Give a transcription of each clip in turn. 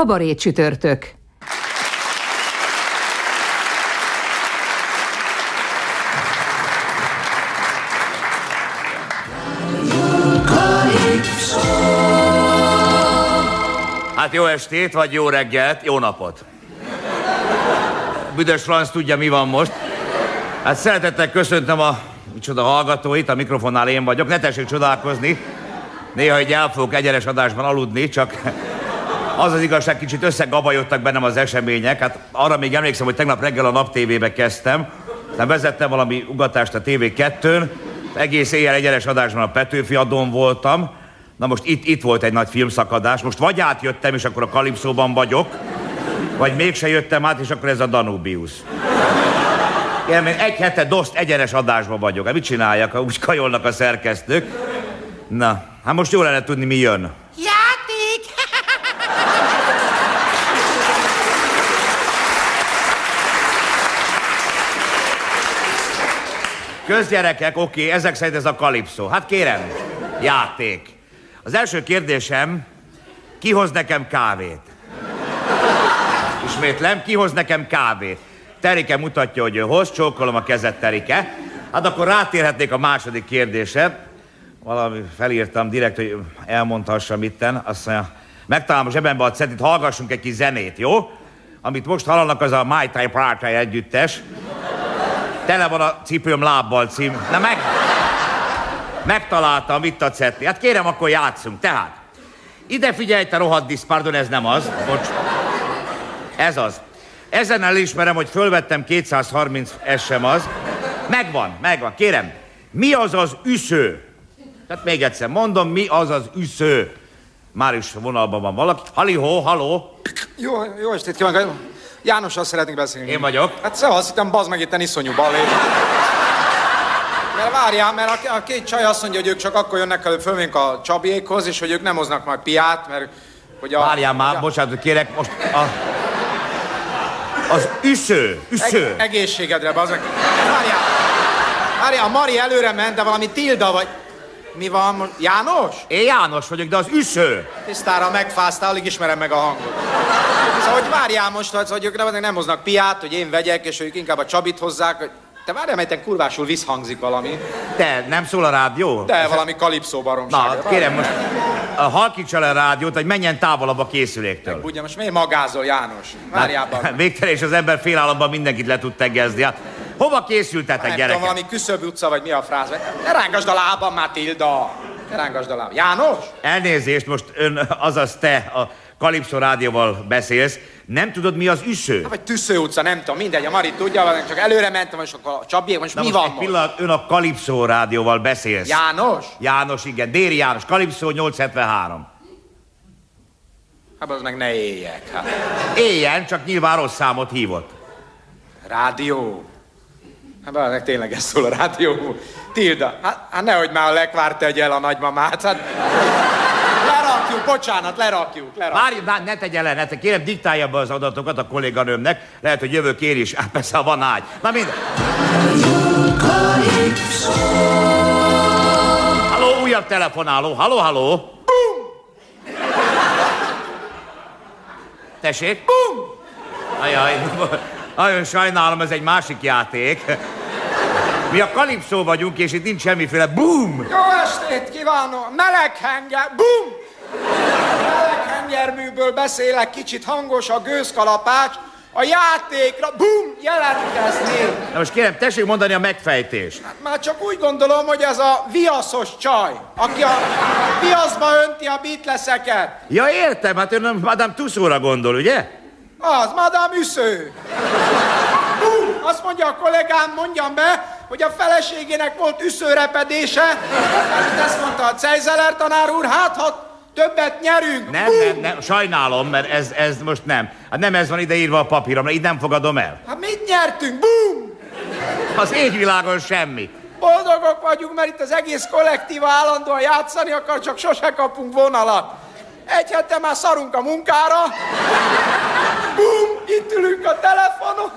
Kabaré csütörtök. Hát jó estét, vagy jó reggelt, jó napot. Büdös Franz tudja, mi van most. Hát szeretettel köszöntöm a micsoda hallgatóit, a mikrofonnál én vagyok. Ne tessék csodálkozni. Néha egy el fogok egyenes adásban aludni, csak az az igazság, kicsit összegabajodtak bennem az események. Hát arra még emlékszem, hogy tegnap reggel a Nap TV-be kezdtem. Aztán vezettem valami ugatást a TV2-n. Egész éjjel egyenes adásban a Petőfi adón voltam. Na most itt, itt volt egy nagy filmszakadás. Most vagy átjöttem, és akkor a Kalipszóban vagyok, vagy mégse jöttem át, és akkor ez a Danubius. Én egy hete doszt egyenes adásban vagyok. Hát mit csináljak, úgy kajolnak a szerkesztők? Na, hát most jól lenne tudni, mi jön. Játék! Közgyerekek, oké, ezek szerint ez a kalipszó. Hát kérem, játék. Az első kérdésem, ki hoz nekem kávét? Ismétlem, ki hoz nekem kávét? Terike mutatja, hogy ő hoz, csókolom a kezet, Terike. Hát akkor rátérhetnék a második kérdésre. Valami felírtam direkt, hogy elmondhassam itten. Azt mondja, megtalálom a zsebembe a cetit, hallgassunk egy kis zenét, jó? Amit most hallanak, az a My Type Party együttes. Tele van a cipőm lábbal cím. Na meg... Megtaláltam itt a cetli. Hát kérem, akkor játszunk. Tehát, ide figyelj, te rohadt disz, pardon, ez nem az. Bocs. Ez az. Ezen elismerem, hogy fölvettem 230, ez sem az. Megvan, megvan. Kérem, mi az az üsző? Tehát még egyszer mondom, mi az az üsző? Már is vonalban van valaki. Halihó, haló. Jó, jó estét kívánok! Jánossal szeretnék beszélni. Én vagyok. Hát szevasz, hittem bazd meg itt iszonyú balé. Mert várjál, mert a, két csaj azt mondja, hogy ők csak akkor jönnek elő fölvénk a Csabiékhoz, és hogy ők nem hoznak majd piát, mert hogy a... Várjál már, a, bocsánat, kérek, most a... Az üsző, üsző. Eg- egészségedre, bazd meg. Várjál, várjál, a Mari előre ment, de valami Tilda vagy... Mi van? János? Én János vagyok, de az üsző. Tisztára megfáztál, alig ismerem meg a hangot. Szóval, hogy várjál most, hogy, ők nem, nem hoznak piát, hogy én vegyek, és ők inkább a Csabit hozzák. Hogy... Te várjál, mert kurvásul visszhangzik valami. Te, nem szól a rádió? De valami kalipszó baromság. Na, kérem most, a halkítsa le a rádiót, hogy menjen távolabb a készüléktől. Ugye most miért magázol, János? Várjál, Hát. Végtelen, és az ember félállapban mindenkit le tud teggezni. Hát, hova készültetek, Nem gyerekek? valami küszöbb utca, vagy mi a fráz. Ne rángasd a lábam, Matilda! Ne rángasd a lábam. János? Elnézést, most ön, azaz te a Kalipszó rádióval beszélsz. Nem tudod, mi az üsző? Hát, vagy Tüssző utca, nem tudom, mindegy, a Mari tudja, vagy csak előre mentem, és akkor a Csabiék, most Na mi most van egy most? pillanat, ön a Kalipszó rádióval beszélsz. János? János, igen. Déri János, Kalipszó 873. Hát az meg ne éljek. Hát. Éljen, csak nyilván rossz számot hívott. Rádió. Hát bár tényleg ez szól a rádió. Tilda, hát, hát nehogy már a lekvár tegye el a nagymamát. Hát, lerakjuk, bocsánat, lerakjuk, lerakjuk. Várj, várj, ne tegye le, ne tegye. Kérem, diktálja be az adatokat a kolléganőmnek. Lehet, hogy jövök én is. Hát persze, ha van ágy. Na mind. Halló, újabb telefonáló. Halló, halló. Bum! Tessék? Bum! Ajaj, nagyon sajnálom, ez egy másik játék. Mi a kalipszó vagyunk, és itt nincs semmiféle boom! Jó estét kívánok! Meleghenger, bum! Meleghengerműből beszélek, kicsit hangos a gőzkalapács, a játékra, bum, jelentkezni. Na most kérem, tessék mondani a megfejtést. Hát már csak úgy gondolom, hogy ez a viaszos csaj, aki a viaszba önti a Beatleseket. Ja, értem, hát ön Madame Tussaudsra gondol, ugye? Az, Madame Üsző. Bum, azt mondja a kollégám, mondjam be, hogy a feleségének volt üszőrepedése. Hát ezt mondta a Cejzeler tanár úr, hát ha többet nyerünk. Nem, Bum! nem, nem, sajnálom, mert ez, ez most nem. Hát nem ez van ideírva a papíromra, így nem fogadom el. Hát mit nyertünk? Bum! Az égvilágon semmi. Boldogok vagyunk, mert itt az egész kollektíva állandóan játszani akar, csak sose kapunk vonalat. Egy hete már szarunk a munkára. Bum! Itt ülünk a telefonon.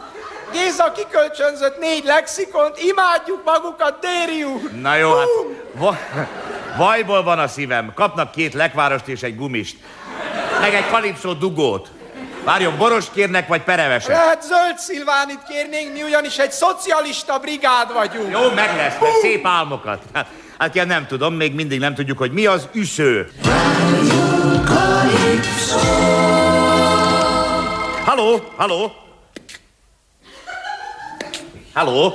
Géza kikölcsönzött négy lexikont, imádjuk magukat, Déri úr. Na jó, hát Bum! va, vajból van a szívem. Kapnak két lekvárost és egy gumist. Meg egy kalipszó dugót. Várjon, boros kérnek, vagy pereveset? Lehet zöld szilvánit kérnénk, mi ugyanis egy szocialista brigád vagyunk. Jó, meg lesz, meg szép álmokat. Hát, hát ja, nem tudom, még mindig nem tudjuk, hogy mi az üsző. Halló, halló? Halló?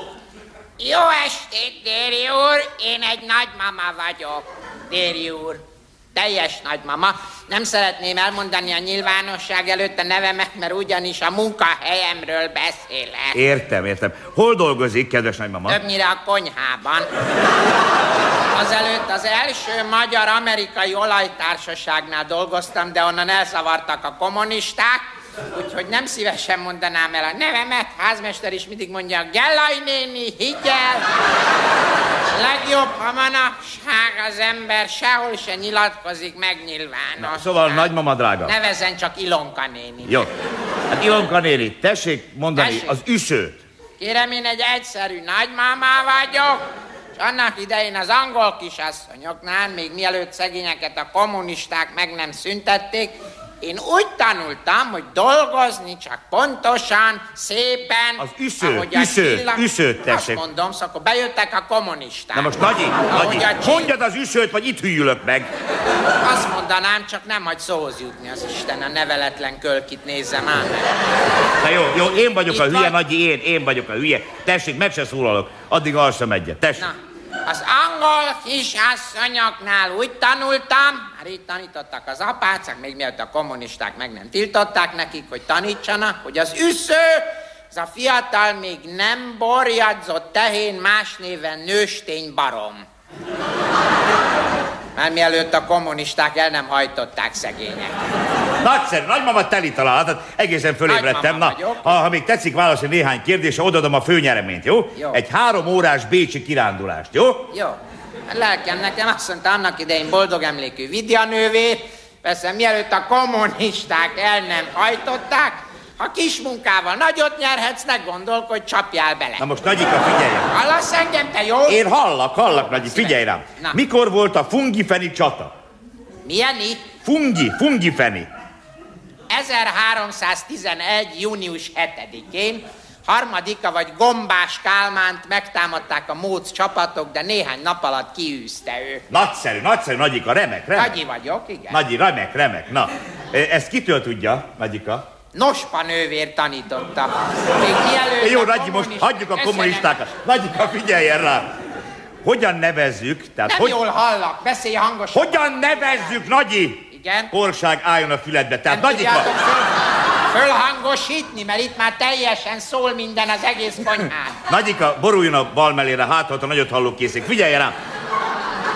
Jó estét, Déri úr! Én egy nagymama vagyok, Déri úr. Teljes nagymama. Nem szeretném elmondani a nyilvánosság előtt a nevemet, mert ugyanis a munkahelyemről beszélek. Értem, értem. Hol dolgozik, kedves nagymama? Többnyire a konyhában. Azelőtt az első magyar-amerikai olajtársaságnál dolgoztam, de onnan elzavartak a kommunisták, úgyhogy nem szívesen mondanám el a nevemet. Házmester is mindig mondja, Gellaj néni, higgyel! Legjobb, ha manapság az ember sehol se nyilatkozik meg nyilvánosan. Szóval nagymama drága. Nevezzen csak Ilonka néni. Jó. Hát Ilonka néni, tessék mondani Tessék. az üsőt. Kérem, én egy egyszerű nagymámá vagyok, annak idején az angol kisasszonyoknál, még mielőtt szegényeket a kommunisták meg nem szüntették, én úgy tanultam, hogy dolgozni csak pontosan, szépen, Az üsző, üsző, csillag- üszőt tessék. Azt mondom, szóval akkor bejöttek a kommunisták. Na most Nagyi, Nagyi, a csill- mondjad az üsőt, vagy itt hűlök meg. Azt mondanám, csak nem hagy szóhoz jutni az Isten, a neveletlen kölkit nézzem ám. Na jó, jó, én vagyok Itt a hülye, van. Nagyi, én, én vagyok a hülye. Tessék, meg se szólalok, addig alszom egyet. Tessék. Na, az angol kisasszonyoknál úgy tanultam, már így tanítottak az apácák, még mielőtt a kommunisták meg nem tiltották nekik, hogy tanítsanak, hogy az üsző, az a fiatal, még nem borjadzott tehén, más néven nőstény barom. Már mielőtt a kommunisták el nem hajtották szegények. Nagyszerű, nagymama teli találat, egészen fölébredtem. Na, ha, ha még tetszik válaszolni néhány kérdésre, odaadom a főnyereményt, jó? Jó. Egy három órás bécsi kirándulást, jó? Jó. Lelkem nekem azt mondta annak idején boldog emlékű vidjanővét, persze mielőtt a kommunisták el nem hajtották, ha kis munkával nagyot nyerhetsz, ne gondolkodj, csapjál bele. Na most Nagyika, figyelj! Hallasz engem, te jó? Én hallak, hallak, Nagyi, figyelj rám. Na. Mikor volt a fungifeni csata? Milyen? Fungi, fungifeni. 1311. június 7-én harmadika vagy Gombás Kálmánt megtámadták a Móc csapatok, de néhány nap alatt kiűzte ő. Nagyszerű, nagyszerű, Nagyika, remek, remek. Nagyi vagyok, igen. Nagyi, remek, remek. Na, ezt kitől tudja, Nagyika? Nospa nővér tanította. Még mielőtt Jó, Nagyi, most hagyjuk a Köszönöm. kommunistákat. Nagyika, figyeljen rá! Hogyan nevezzük, tehát Nem hogy, jól hallak, beszélj hangosan. hogyan nevezzük, Nagyi? Igen? Korság álljon a füledbe. Tehát tudjátok föl, fölhangosítni, mert itt már teljesen szól minden az egész konyhán. Nagyika, boruljon a bal mellére, hát ha a nagyot halló készik. Figyelj rám!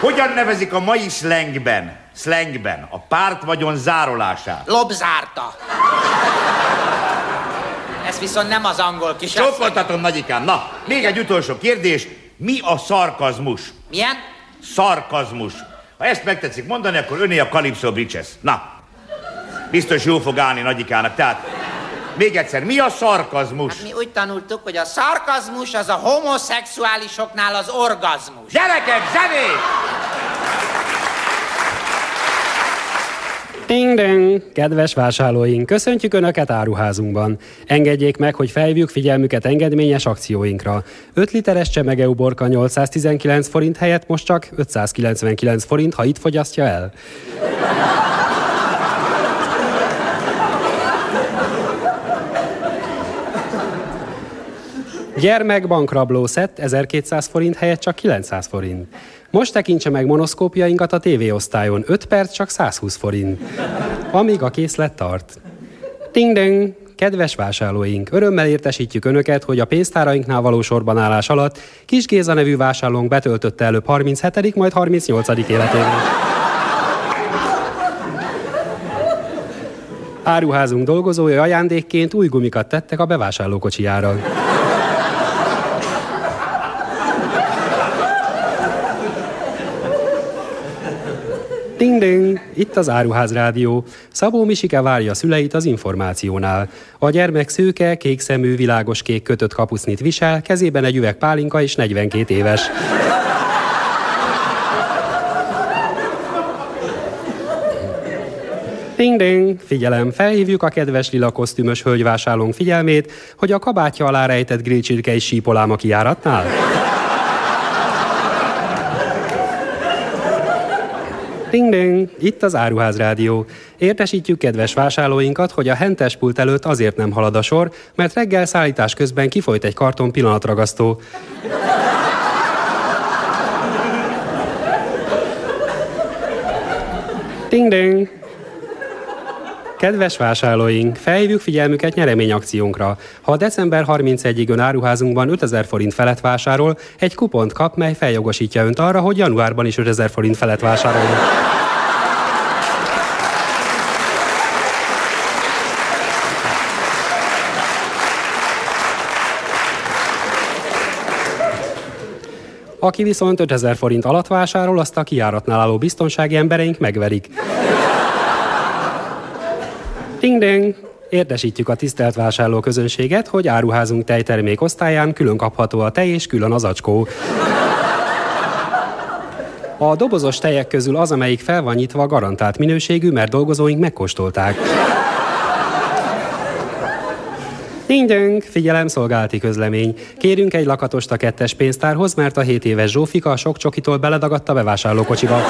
Hogyan nevezik a mai slangben, slangben a párt vagyon zárolását? Lobzárta. Ez viszont nem az angol kis Csókoltatom, Nagyikám. Na, még egy utolsó kérdés. Mi a szarkazmus? Milyen? Szarkazmus. Ha ezt megtetszik mondani, akkor öné a Calypso Bridges. Na, biztos jó fog állni Nagyikának. Tehát, még egyszer, mi a szarkazmus? Mi úgy tanultuk, hogy a szarkazmus az a homoszexuálisoknál az orgazmus. Gyerekek, zenét! Ding ding! Kedves vásárlóink, köszöntjük Önöket áruházunkban. Engedjék meg, hogy felhívjuk figyelmüket engedményes akcióinkra. 5 literes csemege uborka 819 forint helyett most csak 599 forint, ha itt fogyasztja el. Gyermek bankrabló szett 1200 forint helyett csak 900 forint. Most tekintse meg monoszkópjainkat a tévéosztályon, 5 perc csak 120 forint. Amíg a készlet tart. Ding ding! Kedves vásárlóink, örömmel értesítjük Önöket, hogy a pénztárainknál való sorbanállás alatt Kis Géza nevű vásárlónk betöltötte előbb 37. majd 38. életével. Áruházunk dolgozója ajándékként új gumikat tettek a bevásárlókocsijára. Ding ding! Itt az Áruház Rádió. Szabó Misike várja a szüleit az információnál. A gyermek szőke, kék szemű, világos kék kötött kapucnit visel, kezében egy üveg pálinka és 42 éves. Ding ding! Figyelem, felhívjuk a kedves lila kosztümös hölgyvásárlónk figyelmét, hogy a kabátja alá rejtett grillcsirke is sípolám a kiáratnál. Ding ding! Itt az Áruház Rádió. Értesítjük kedves vásárlóinkat, hogy a hentes pult előtt azért nem halad a sor, mert reggel szállítás közben kifolyt egy karton pillanatragasztó. Ding ding! Kedves vásárlóink, felhívjuk figyelmüket nyereményakciónkra. Ha december 31-ig ön áruházunkban 5000 forint felett vásárol, egy kupont kap, mely feljogosítja önt arra, hogy januárban is 5000 forint felett vásároljon. Aki viszont 5000 forint alatt vásárol, azt a kiáratnál álló biztonsági embereink megverik. Ding ding! Értesítjük a tisztelt vásárló közönséget, hogy áruházunk tejtermék osztályán külön kapható a tej és külön az acskó. A dobozos tejek közül az, amelyik fel van nyitva, garantált minőségű, mert dolgozóink megkóstolták. Ding ding, figyelem, szolgálati közlemény. Kérünk egy lakatost a kettes pénztárhoz, mert a 7 éves Zsófika a sok csokitól beledagadt a bevásárlókocsiba.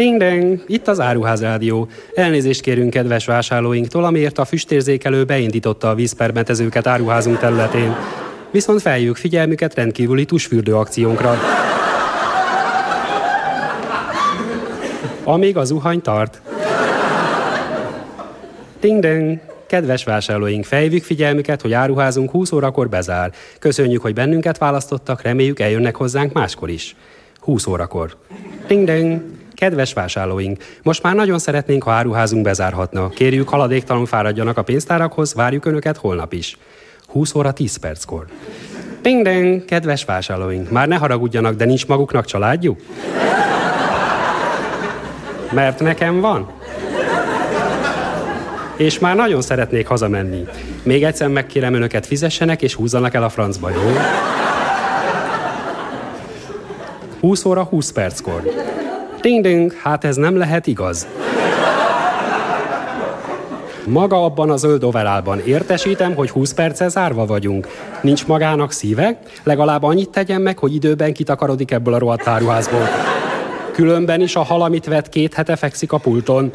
Ding, itt az Áruház Rádió. Elnézést kérünk kedves vásárlóinktól, amiért a füstérzékelő beindította a vízpermetezőket áruházunk területén. Viszont feljük figyelmüket rendkívüli tusfürdő akciónkra. Amíg a zuhany tart. Ding ding, Kedves vásárlóink, fejvük figyelmüket, hogy áruházunk 20 órakor bezár. Köszönjük, hogy bennünket választottak, reméljük eljönnek hozzánk máskor is. 20 órakor. Ding ding. Kedves vásárlóink, most már nagyon szeretnénk, ha áruházunk bezárhatna. Kérjük, haladéktalanul fáradjanak a pénztárakhoz, várjuk Önöket holnap is. 20 óra 10 perckor. Ding ding, kedves vásárlóink, már ne haragudjanak, de nincs maguknak családjuk? Mert nekem van. És már nagyon szeretnék hazamenni. Még egyszer megkérem önöket fizessenek, és húzzanak el a francba, jó? 20 óra 20 perckor. Ding ding, hát ez nem lehet igaz. Maga abban a zöld overálban értesítem, hogy 20 perccel zárva vagyunk. Nincs magának szíve? Legalább annyit tegyen meg, hogy időben kitakarodik ebből a rohadt áruházból. Különben is a hal, amit vett, két hete fekszik a pulton.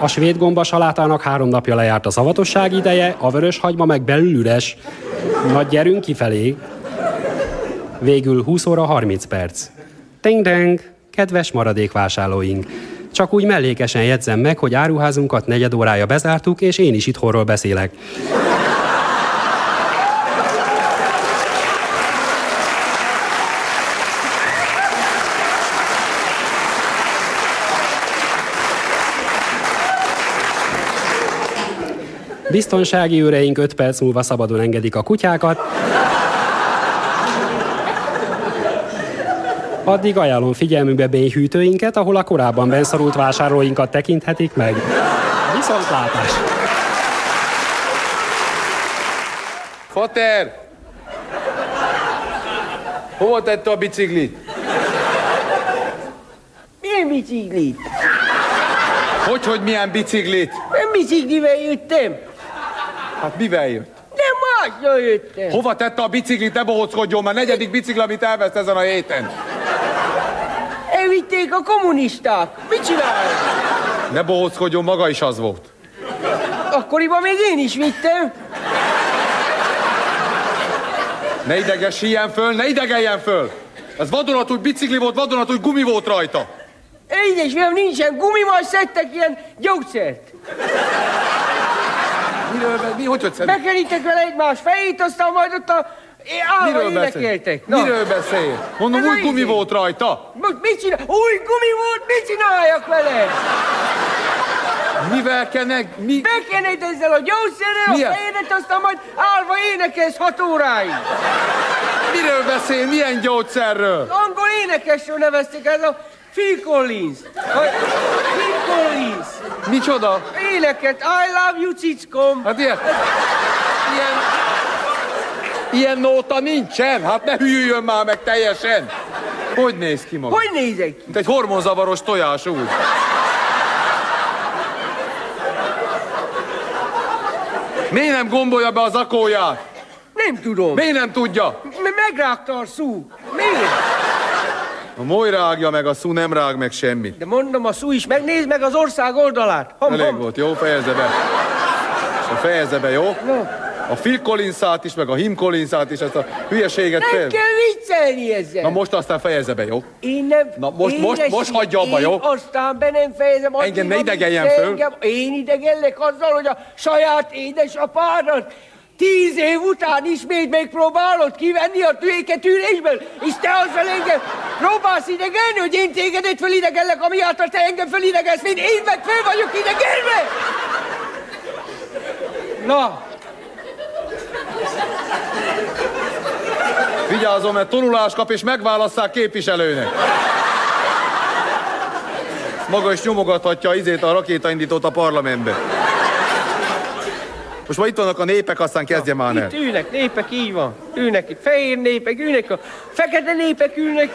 A svéd gomba salátának három napja lejárt a szavatosság ideje, a vörös hagyma meg belül üres. Nagy gyerünk kifelé. Végül 20 óra 30 perc. Ding ding, kedves maradékvásárlóink! Csak úgy mellékesen jegyzem meg, hogy áruházunkat negyed órája bezártuk, és én is itthonról beszélek. Biztonsági őreink 5 perc múlva szabadon engedik a kutyákat. Addig ajánlom figyelmünkbe bélyhűtőinket, ahol a korábban benszorult vásárlóinkat tekinthetik meg. Viszontlátás! Fater! Hova tette a biciklit? Milyen biciklit? Hogy, hogy milyen biciklit? Nem biciklivel jöttem. Hát mivel jött? Nem mással jöttem. Hova tette a biciklit? Ne bohockodjon, már negyedik bicikli, amit elveszt ezen a héten. Elvitték a kommunisták. Mit csinál? Ne bohockodjon, maga is az volt. Akkoriban még én is vittem. Ne idegesüljen föl, ne idegeljen föl! Ez vadonatúj bicikli volt, vadonatúj gumi volt rajta. Édes fiam, nincsen gumival szedtek ilyen gyógyszert. Miről, mi, hogy hogy szed? Bekerítek vele egymás fejét, aztán majd ott a É, állva Miről énekeltek. beszél? Miről beszél? Mondom, új gumi izé. volt rajta. Most mit csinál? Új gumi volt, mit csináljak vele? Mivel meg... Mi... Bekened ezzel a gyógyszerrel, Milyen? a fejedet, aztán majd állva énekelsz hat óráig. Miről beszél? Milyen gyógyszerről? Angol énekesről nevezték, ez a Phil Collins. A Phil Collins. Micsoda? Éneket, I love you, cickom. Hát ilyen... Ilyen... Ilyen nóta nincsen? Hát ne hülyüljön már meg teljesen. Hogy néz ki maga? Hogy nézek ki? Mint egy hormonzavaros tojás úgy. Miért nem gombolja be az akóját? Nem tudom. Miért nem tudja? M- megrágta a szú. Miért? A moly rágja meg, a szú nem rág meg semmit. De mondom, a szú is megnézd meg az ország oldalát. Ham, Elég ham. volt, jó? Fejezze be. Fejezze be, jó? No. A Phil Collinsát is, meg a Him Collinsát is, ezt a hülyeséget Nem fejez. kell viccelni ezzel. Na most aztán fejezze be, jó? Én nem... Na, most- én most- most hagyja abba, jó? aztán be nem fejezem. Engem ne te föl. Engem, én idegellek azzal, hogy a saját édesapádat tíz év után ismét megpróbálod kivenni a tüéket ülésből, és te azzal engem próbálsz idegelni, hogy én tégedet ami által te engem fölidegelsz, mint én meg föl vagyok idegelve. Na, Vigyázzon, mert torulás kap, és megválasszák képviselőnek. Ezt Maga is nyomogathatja izét a rakétaindítót a parlamentbe. Most már itt vannak a népek, aztán kezdje már el. itt ülnek népek, így van. Ülnek itt fehér népek, ülnek a fekete népek ülnek.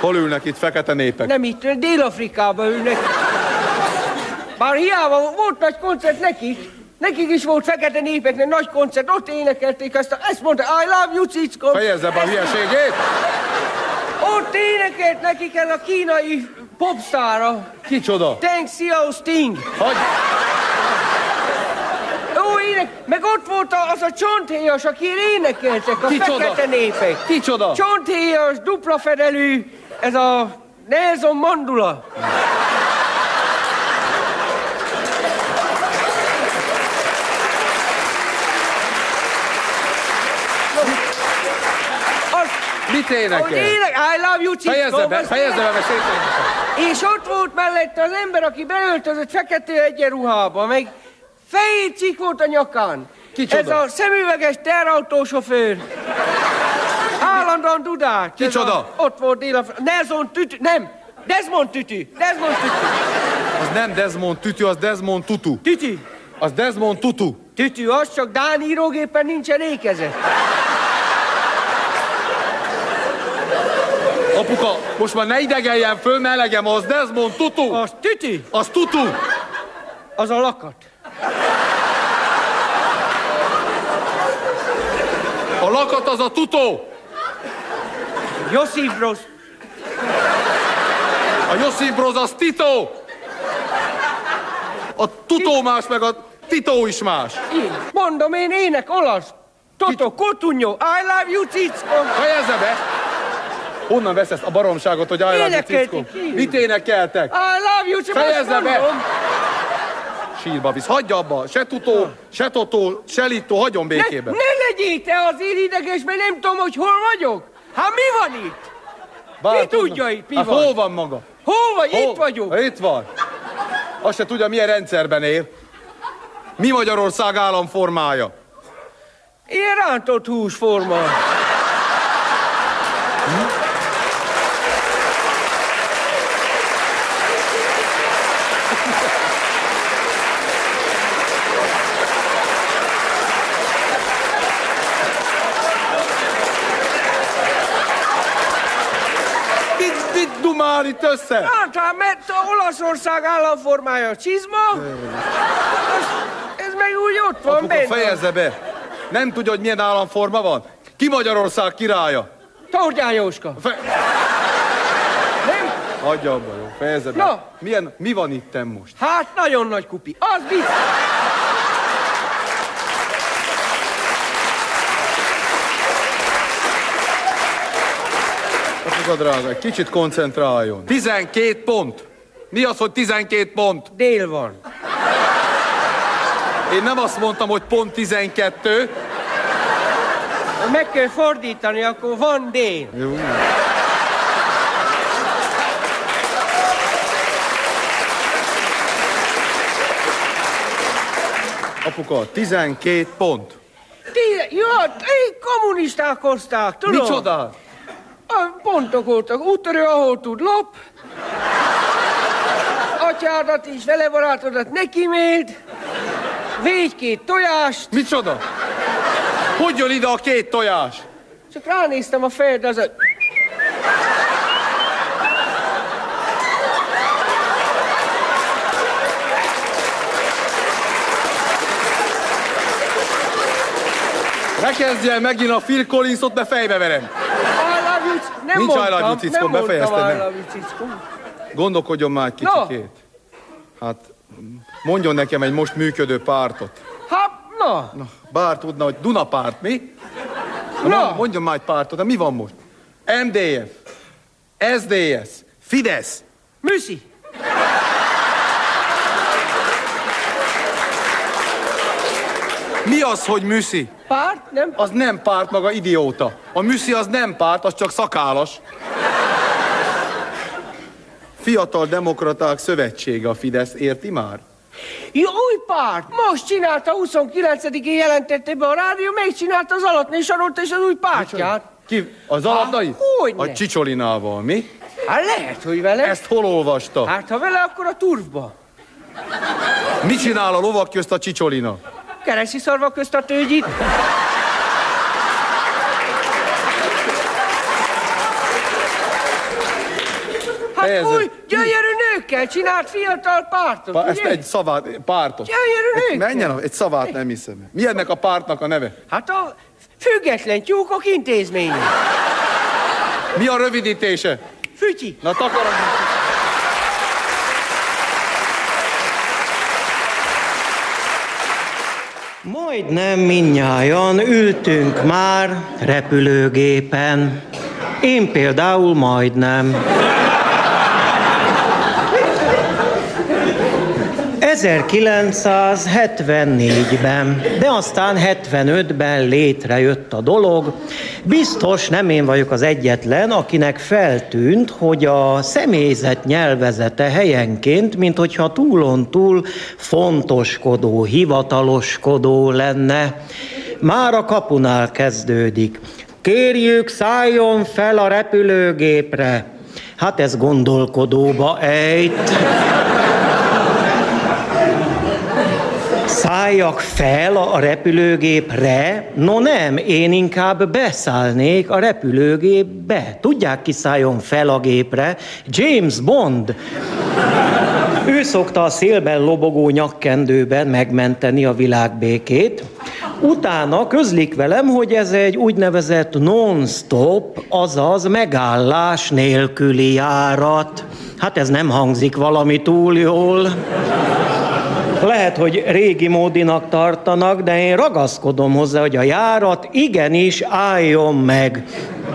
Hol ülnek itt fekete népek? Nem itt, Dél-Afrikában ülnek. Bár hiába volt nagy koncert nekik, nekik is volt fekete népeknek nagy koncert, ott énekelték ezt, a, ezt mondta, I love you, cickom. Fejezze be a hülyeségét! Ott énekelt nekik ez a kínai popstára. Kicsoda? Thanks, Xiao Sting. Hagy... Ó, ének, meg ott volt az a csonthéjas, aki énekeltek, a Kicsoda? fekete népek. Kicsoda? Csonthéjas, dupla fedelű, ez a Nelson Mandula. Mit hogy énekel? ének, I love you, cickom. Fejezze be, fejezze be, mert. És ott volt mellette az ember, aki beöltözött fekete egyenruhába, meg cikk volt a nyakán. Kicsoda? Ez a szemüveges terautósofőr. Állandóan dudát. Ez Kicsoda? A, ott volt dél Nelson Tütü, nem, Desmond Tütü, Desmond Tütü. Az nem Desmond Tütü, az Desmond Tutu. Tütü. Az Desmond Tutu. Tütü, az csak Dán írógépen nincsen ékezet. Apuka, most már ne idegeljen föl, mert elegem az Desmond Tutu. Az Tütü, Az Tutu. az a lakat. A lakat az a Tutó. Josip Broz. A Josip Broz az Tito. A Tutó más, meg a Tito is más. Így. Mondom én ének, olasz. Toto, Cotunyo, I love you, cickom. Fejezze be! Honnan vesz ezt a baromságot, hogy Énekelték, így. Mit énekeltek? I love you, csak Fejezze be! Sírba visz. Hagyja abba. Se tutó, se totó, se litó, hagyjon Ne, békében. ne legyél te azért ideges, mert nem tudom, hogy hol vagyok. Hát mi van itt? Bár tudna. tudja itt, mi hát van? hol van maga? Hol vagy? Hol? Itt vagyok. Itt van. Azt se tudja, milyen rendszerben él. Mi Magyarország államformája? Ilyen rántott húsforma. Mit, mit dumál itt össze? Hát, mert a Olaszország államformája csizma, az- ez meg úgy ott van Apuka, benne. fejezze be. Nem tudja, hogy milyen államforma van? Ki Magyarország királya? Tordján Jóska. Fe... Nem? Hagyja abba, jó? Fejezze be. Na. Milyen, mi van itt most? Hát nagyon nagy kupi. Az biztos. Apuka drága, egy kicsit koncentráljon. 12 pont. Mi az, hogy 12 pont? Dél van. Én nem azt mondtam, hogy pont 12. Meg kell fordítani, akkor van dél. Jó. Apuka, 12 pont. Ti, jó, ti kommunisták hozták, tudod? Micsoda? Pontok voltak. Úttörő, ahol tud lop. Atyádat is, vele barátodat neki méd. Végy két tojást. Micsoda? Hogy jön ide a két tojás? Csak ránéztem a fejedre, az a... Ne kezdj el megint a Phil Collinsot, mert fejbe verem. I love you, c- nem Nincs I mondtam, love you, cickó, nem mondtam befejezted, I nem? love you, cickó. Gondolkodjon már egy No. kicsikét. Hát, mondjon nekem egy most működő pártot. Hát, na, Na, bár tudna, hogy Dunapárt, mi? Na, mond- mondjon már egy pártot, de mi van most? MDF, SDS, Fidesz. műszi. Mi az, hogy műszi? Párt, nem? Az nem párt maga, idióta. A műszi az nem párt, az csak szakálas. Fiatal Demokraták Szövetsége a Fidesz, érti már? Jó, új párt. Most csinálta, 29-én jelentette be a rádió, még csinálta az alatné sorolta és az új pártját. Ki? Az alatnai? hogyne. A Csicsolinával, mi? Hát lehet, hogy vele. Ezt hol olvasta? Hát ha vele, akkor a turfba. Mit csinál a lovak közt a Csicsolina? Keresi szarva közt a tőgyit. Hát Fejezze. új, gyönyörű nőkkel csinált fiatal pártot, Pa, ezt egy szavát, pártot. Gyönyörű nőkkel. Menjen, a- egy szavát nem hiszem. Mi ennek a pártnak a neve? Hát a független tyúkok intézménye. Mi a rövidítése? Fütyi. Na takarodj! Majdnem minnyájan ültünk már repülőgépen. Én például majdnem. 1974-ben, de aztán 75-ben létrejött a dolog. Biztos nem én vagyok az egyetlen, akinek feltűnt, hogy a személyzet nyelvezete helyenként, mint hogyha túlon túl fontoskodó, hivataloskodó lenne. Már a kapunál kezdődik. Kérjük, szálljon fel a repülőgépre. Hát ez gondolkodóba ejt. Szálljak fel a repülőgépre? No nem, én inkább beszállnék a repülőgépbe. Tudják, ki szálljon fel a gépre? James Bond. Ő szokta a szélben lobogó nyakkendőben megmenteni a világbékét. Utána közlik velem, hogy ez egy úgynevezett non-stop, azaz megállás nélküli járat. Hát ez nem hangzik valami túl jól. Lehet, hogy régi módinak tartanak, de én ragaszkodom hozzá, hogy a járat igenis álljon meg.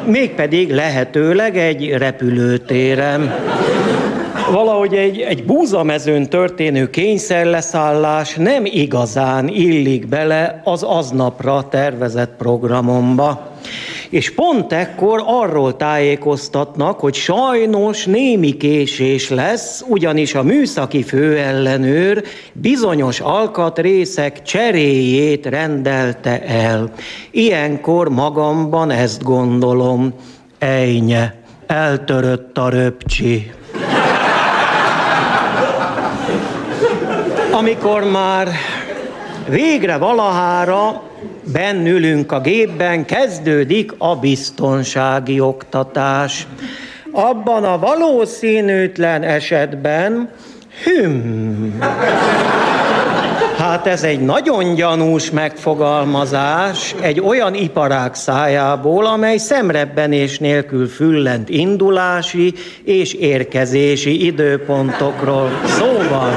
Mégpedig lehetőleg egy repülőtéren. Valahogy egy, egy búzamezőn történő kényszerleszállás nem igazán illik bele az aznapra tervezett programomba. És pont ekkor arról tájékoztatnak, hogy sajnos némi késés lesz, ugyanis a műszaki főellenőr bizonyos alkatrészek cseréjét rendelte el. Ilyenkor magamban ezt gondolom, ejnye, eltörött a röpcsi. Amikor már végre valahára bennülünk a gépben, kezdődik a biztonsági oktatás. Abban a valószínűtlen esetben, hüm, Hát ez egy nagyon gyanús megfogalmazás egy olyan iparág szájából, amely szemrebbenés nélkül füllent indulási és érkezési időpontokról. Szóval,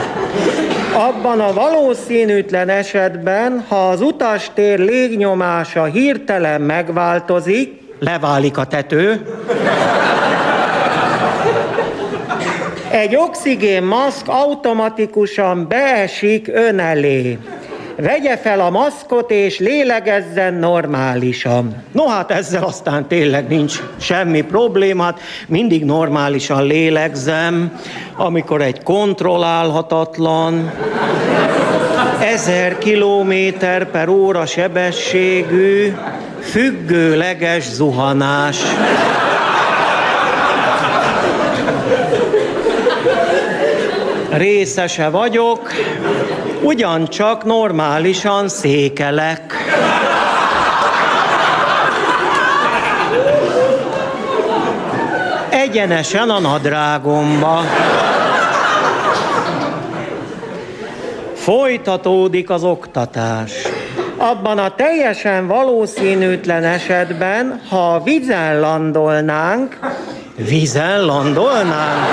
abban a valószínűtlen esetben, ha az utastér légnyomása hirtelen megváltozik, leválik a tető, egy oxigénmaszk automatikusan beesik ön elé. Vegye fel a maszkot és lélegezzen normálisan. No hát ezzel aztán tényleg nincs semmi problémát, mindig normálisan lélegzem, amikor egy kontrollálhatatlan, ezer kilométer per óra sebességű, függőleges zuhanás. Részese vagyok, ugyancsak normálisan székelek. Egyenesen a nadrágomba. Folytatódik az oktatás. Abban a teljesen valószínűtlen esetben, ha vízen landolnánk, vízen landolnánk,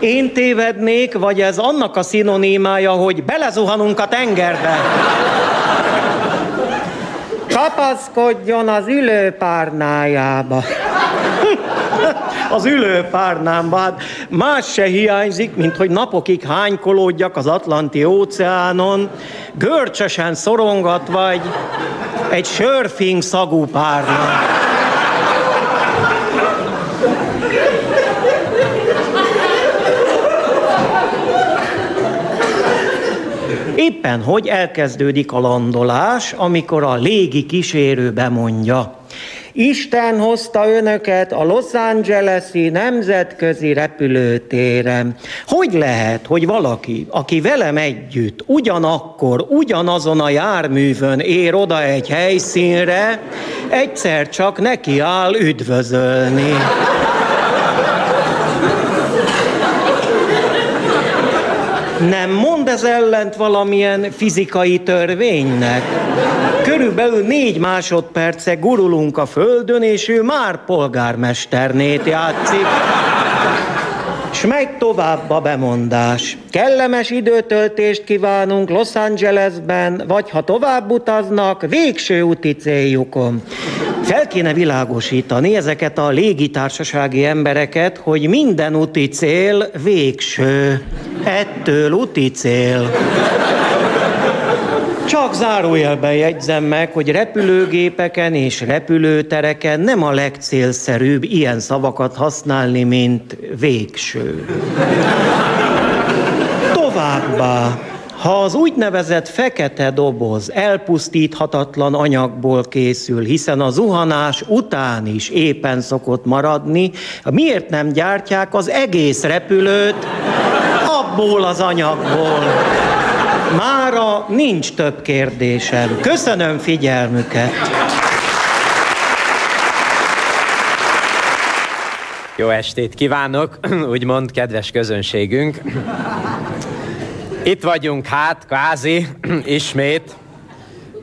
én tévednék, vagy ez annak a szinonimája, hogy belezuhanunk a tengerbe? Kapaszkodjon az ülőpárnájába. Az ülőpárnámba, hát más se hiányzik, mint hogy napokig hánykolódjak az Atlanti óceánon, görcsösen szorongatva egy, egy sörfing szagú párna. Éppen hogy elkezdődik a landolás, amikor a légi kísérő bemondja. Isten hozta önöket a Los Angeles-i nemzetközi repülőtére. Hogy lehet, hogy valaki, aki velem együtt ugyanakkor, ugyanazon a járművön ér oda egy helyszínre, egyszer csak neki áll üdvözölni? Nem ez ellent valamilyen fizikai törvénynek? Körülbelül négy másodperce gurulunk a földön, és ő már polgármesternét játszik. S megy tovább a bemondás. Kellemes időtöltést kívánunk Los Angelesben, vagy ha tovább utaznak, végső úti céljukon. Fel kéne világosítani ezeket a légitársasági embereket, hogy minden úti cél végső. Ettől úti cél. Csak zárójelben jegyzem meg, hogy repülőgépeken és repülőtereken nem a legcélszerűbb ilyen szavakat használni, mint végső. Továbbá, ha az úgynevezett fekete doboz elpusztíthatatlan anyagból készül, hiszen a zuhanás után is éppen szokott maradni, miért nem gyártják az egész repülőt abból az anyagból? Mára nincs több kérdésem. Köszönöm figyelmüket. Jó estét kívánok, úgymond kedves közönségünk. Itt vagyunk hát, kvázi, ismét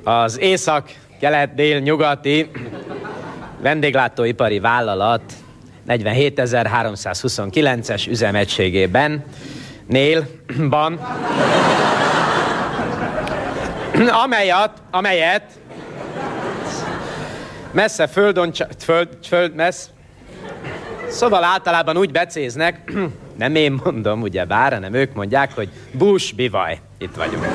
az észak-kelet-dél-nyugati vendéglátóipari vállalat 47.329-es üzemegységében, Nélban, amelyet, amelyet messze földön, föld, föld, messz, Szóval általában úgy becéznek, nem én mondom, ugye bár, hanem ők mondják, hogy bús, bivaj. Itt vagyunk.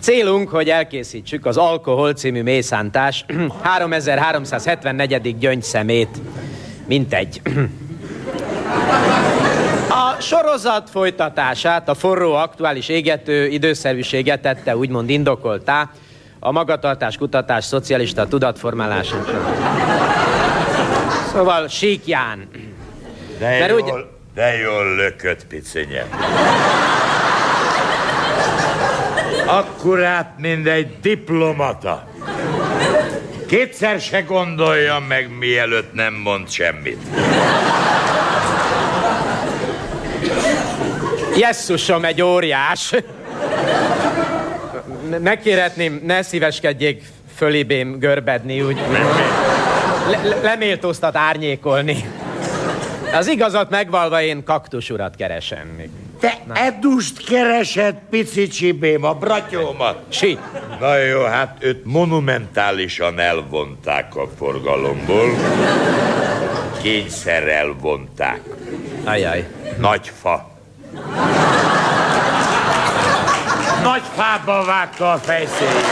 Célunk, hogy elkészítsük az Alkohol című mészántás 3374. gyöngyszemét. Mintegy. A sorozat folytatását, a forró, aktuális égető időszerűséget tette úgymond indokoltá a magatartás, kutatás, szocialista tudatformálás. Szóval síkján. De Mert jól, úgy... de jól lökött, picinye. Akkurát, mint egy diplomata. Kétszer se gondolja meg, mielőtt nem mond semmit. Jesszusom, egy óriás. Megkérhetném, ne szíveskedjék fölébém görbedni, úgy le, leméltóztat árnyékolni. Az igazat megvalva én kaktus urat keresem. Még. Te Na. Edust keresed, pici csibém, a bratyómat. Si. Na jó, hát őt monumentálisan elvonták a forgalomból. Kényszer elvonták. Ajaj. Nagy fa. nagy fába vágta a fejszéjét.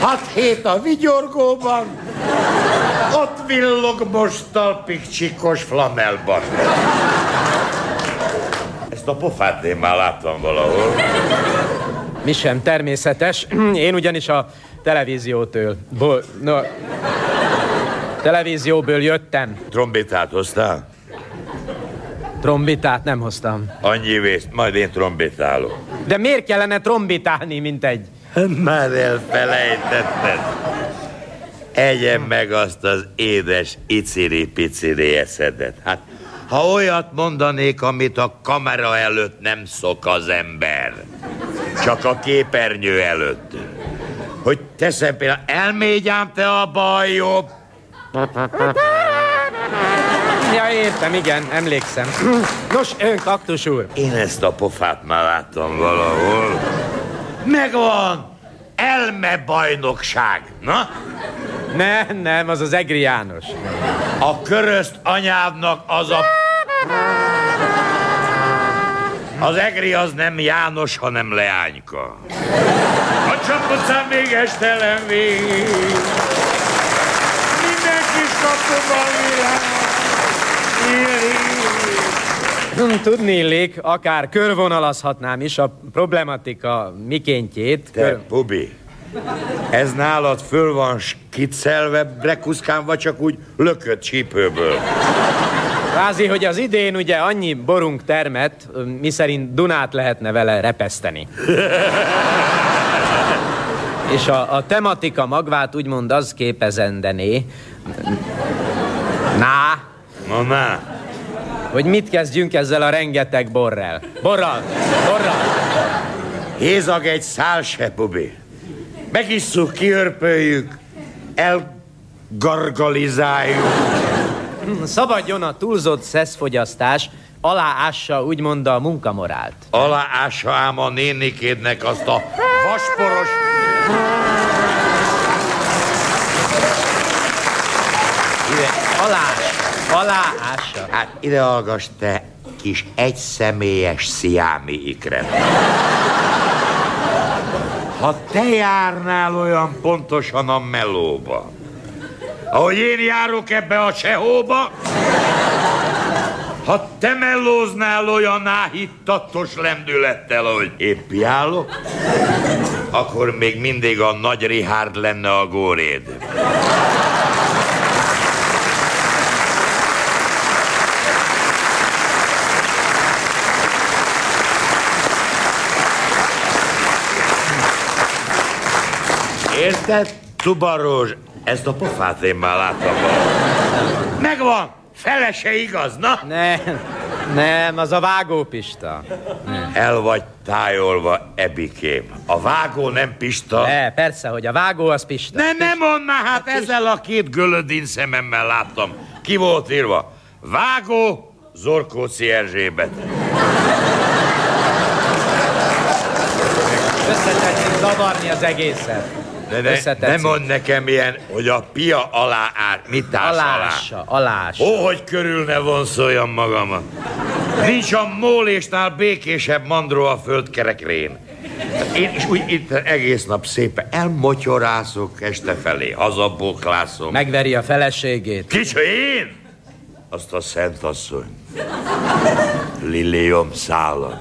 Hat hét a vigyorgóban, ott villog most talpig csikos flamelban. Ezt a pofát én már láttam valahol. Mi sem természetes. Én ugyanis a televíziótől. Bo- no, televízióból jöttem. Trombitát hoztál? Trombitát nem hoztam. Annyi vész, majd én trombitálok. De miért kellene trombitálni, mint egy... Már elfelejtetted. Egyen meg azt az édes iciri-piciri eszedet. Hát, ha olyat mondanék, amit a kamera előtt nem szok az ember, csak a képernyő előtt, hogy teszem például, elmégy ám te a baj jobb. Ja, értem, igen, emlékszem. Nos, ön kaktus úr. Én ezt a pofát már láttam valahol. Megvan! Elme bajnokság. Na? Nem, nem, az az Egri János. A körözt anyádnak az a... Az egri az nem János, hanem leányka. A csapocán még estelen vég. Mindenki kapuban világ. Tudni illik, akár körvonalazhatnám is a problematika mikéntjét. Te, Pubi, ez nálad föl van skiccelve brekuszkán, vagy csak úgy lökött csípőből? Rázi, hogy az idén ugye annyi borunk termet, mi szerint Dunát lehetne vele repeszteni. És a, a tematika magvát úgymond az képezendené. Ná. Na, na. Hogy mit kezdjünk ezzel a rengeteg borrel. Borral, borral. Hézag egy szál se, Pubi. Megisszuk, kiörpöljük, elgargalizáljuk. Szabadjon a túlzott szeszfogyasztás, aláássa úgymond a munkamorált. Aláássa ám a nénikédnek azt a vasporos... Ide, aláássa. Hát ide hallgass te, kis egyszemélyes sziámi ikret. Ha te járnál olyan pontosan a melóba, ahogy én járok ebbe a csehóba, ha te mellóznál olyan áhítatos lendülettel, ahogy épp járok, akkor még mindig a nagy Richard lenne a góréd. Érted, Tubarózs? Ezt a pofát én már láttam. Megvan! Fele se igaz, na? Nem, nem, az a vágópista. El vagy tájolva, Ebikém. A vágó nem Pista. Ne, persze, hogy a vágó az Pista. Ne, nem mondd már, hát ezzel a két gölödin szememmel láttam. Ki volt írva? Vágó, Zorkóci Erzsébet. Összetetszik zavarni az egészet. De ne, Összetetszik. ne mondd nekem ilyen, hogy a pia alá áll. Mit állsz alá? Alássa, alássa. Ó, hogy körül ne vonzoljam magamat. Nincs a mólésnál békésebb mandró a földkerekrén. Én is úgy itt egész nap szépen elmotyorászok este felé, hazaboklászom. Megveri a feleségét. Kicsi én? Azt a szent asszony. Lilium szállat.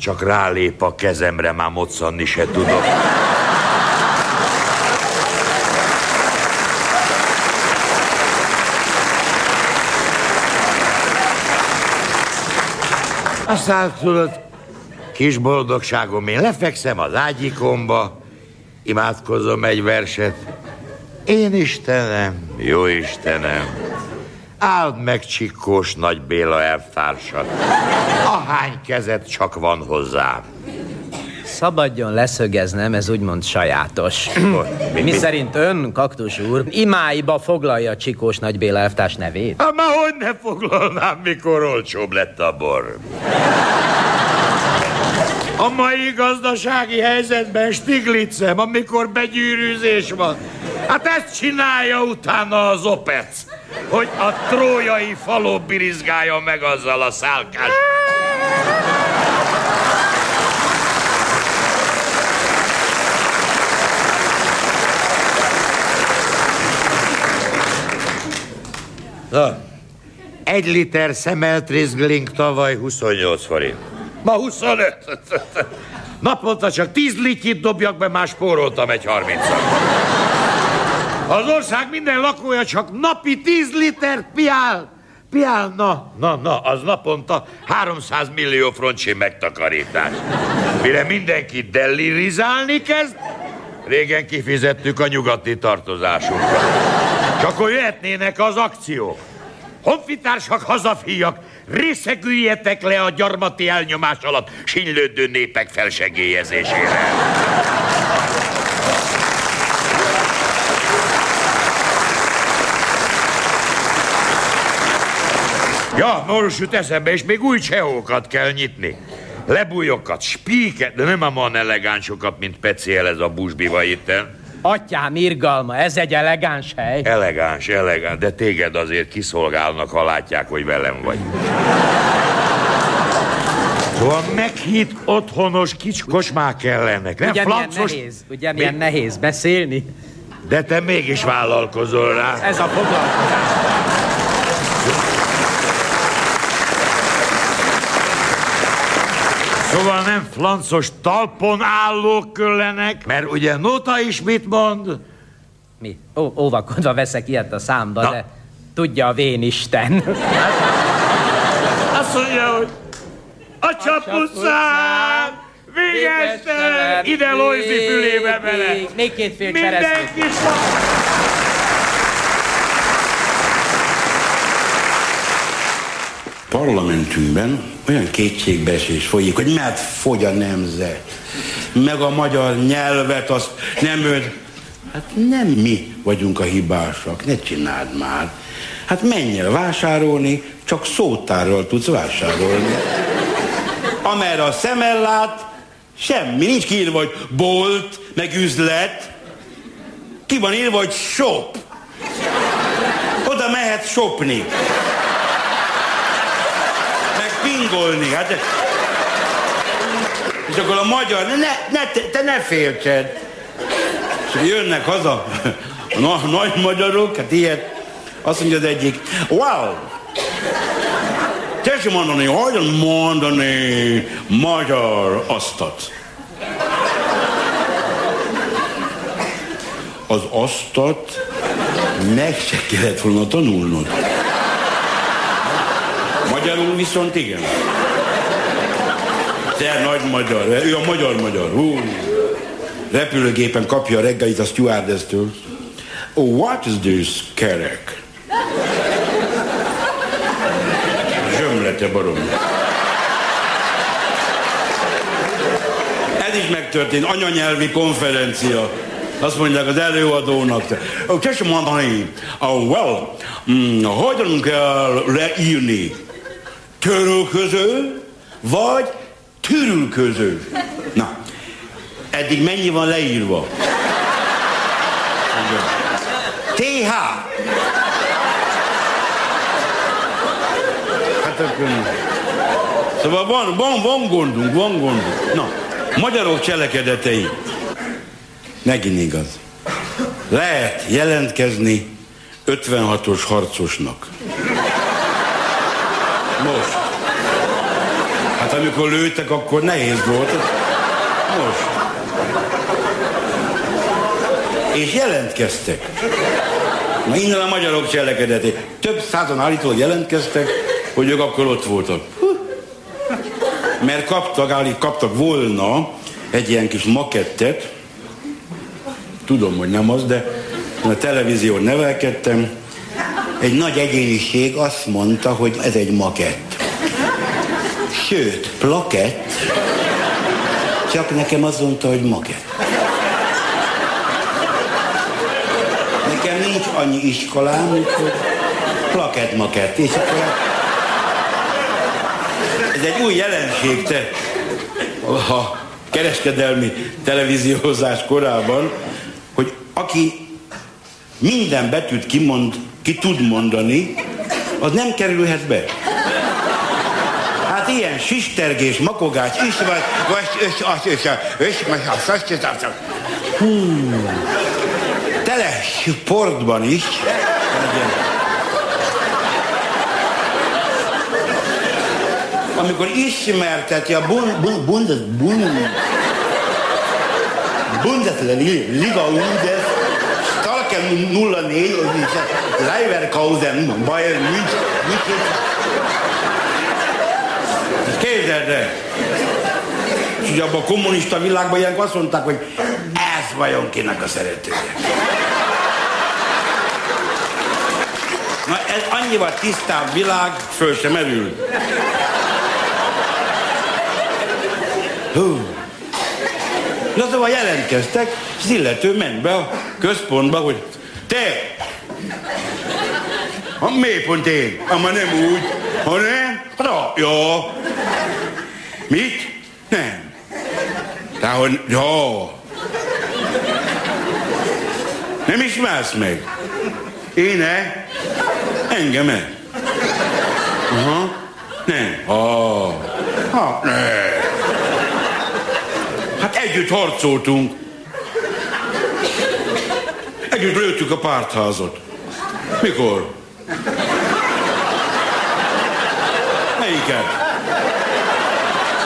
Csak rálép a kezemre, már moccanni se tudok. Aztán tudod, kis boldogságom, én lefekszem az ágyikomba, imádkozom egy verset. Én Istenem, jó Istenem, áld meg Csikkós Nagy Béla elvtársat, ahány kezed csak van hozzám. Szabadjon leszögeznem, ez úgymond sajátos. Mi- Mi szerint ön, kaktus úr, imáiba foglalja Csikós Nagy Béla elvtárs nevét? Hát már hogy ne foglalnám, mikor olcsóbb lett a bor. A mai gazdasági helyzetben Stiglitzem, amikor begyűrűzés van, Hát ezt csinálja utána az OPEC, hogy a trójai faló birizgálja meg azzal a szálkás. Na, egy liter szemeltrizgling tavaly 28 forint. Ma 25. Naponta csak 10 lityit dobjak be, más spóroltam egy 30 Az ország minden lakója csak napi 10 liter piál. Piál, na, na, na, az naponta 300 millió froncsi megtakarítás. Mire mindenki delirizálni kezd, régen kifizettük a nyugati tartozásunkat. Csak akkor jöhetnének az akciók. Honfitársak, hazafiak, részegüljetek le a gyarmati elnyomás alatt sinylődő népek felsegélyezésére. Ja, most jut eszembe, és még új csehókat kell nyitni. Lebújokat, spíket, de nem a elegánsokat, mint Peciel ez a busbiva itten. Atyám irgalma, ez egy elegáns hely. Elegáns, elegáns, de téged azért kiszolgálnak, ha látják, hogy velem vagy. Szóval meghitt otthonos kicsi kocsmák kellenek, nem ugye milyen flancos... nehéz, ugye milyen nehéz beszélni? De te mégis vállalkozol rá. Ez a foglalkozás. Szóval nem flancos talpon állók küllenek, mert ugye Nota is mit mond? Mi? Ó, óvakodva veszek ilyet a számba, de tudja a vén Isten. Azt mondja, hogy a csapuszám, végeztem, ide Lojzi fülébe bele. Még két fél. Mindenki parlamentünkben olyan kétségbeesés folyik, hogy mert fogy a nemzet, meg a magyar nyelvet, azt nem öd. Hát nem mi vagyunk a hibásak, ne csináld már. Hát menj el vásárolni, csak szótárral tudsz vásárolni. Amerre a szemel lát, semmi, nincs kiírva, hogy bolt, meg üzlet. Ki van írva, hogy shop. Oda mehet shopni pingolni. Hát, és akkor a magyar, ne, ne, te, te ne féltsed. És jönnek haza a na, nagy magyarok, hát ilyet, azt mondja az egyik, wow, tessék mondani, hogyan mondani magyar asztat? Az asztat meg se kellett volna tanulnod. Magyarul viszont igen. Te nagy magyar, ő a magyar-magyar. Repülőgépen kapja a reggelit a stewardess-től. Oh, what is this kerek? Zsömlete barom. Ez is megtörtént, anyanyelvi konferencia. Azt mondják az előadónak, oh, tessék mondani, oh, well, mm, hogyan kell leírni törölköző, vagy türülköző. Na, eddig mennyi van leírva? TH. Hát akkor... Szóval van, van, van gondunk, van gondunk. Na, magyarok cselekedetei. Megint igaz. Lehet jelentkezni 56-os harcosnak. Most. Hát amikor lőttek, akkor nehéz volt. Most. És jelentkeztek. Na innen a magyarok cselekedeté. Több százan állítólag jelentkeztek, hogy ők akkor ott voltak. Mert kaptak, állít, kaptak volna egy ilyen kis makettet, tudom, hogy nem az, de a televízión nevelkedtem, egy nagy egyéniség azt mondta, hogy ez egy makett. Sőt, plakett, csak nekem azt mondta, hogy makett. Nekem nincs annyi iskolám, hogy plakett makett. És akkor ez egy új jelenség, te a kereskedelmi televíziózás korában, hogy aki minden betűt kimond, ki tud mondani, az nem kerülhet be. Hát ilyen sistergés, makogás is vagy, vagy, és, az, és, és, és, és, Hú, tele sportban is. Amikor ismerteti a bun, bun, bundes, bun, Bundesliga Undes, Stalken 04, Leverkusen, Bayern München, München. Képzeld el! És ugye abban a kommunista világban ilyenkor azt mondták, hogy ez vajon kinek a szeretője. Na ez annyival tisztább világ, föl sem merül. Na szóval jelentkeztek, és az illető ment be a központba, hogy te, ha miért pont én? Ama nem úgy, hanem, jó. Mit? Nem. Tehát, hogy, jó. Nem ismersz meg? Én-e? Engem-e? Aha. Nem. Ah. Ha, nem. Együtt harcoltunk. Együtt lőttük a pártházat. Mikor? Melyiket?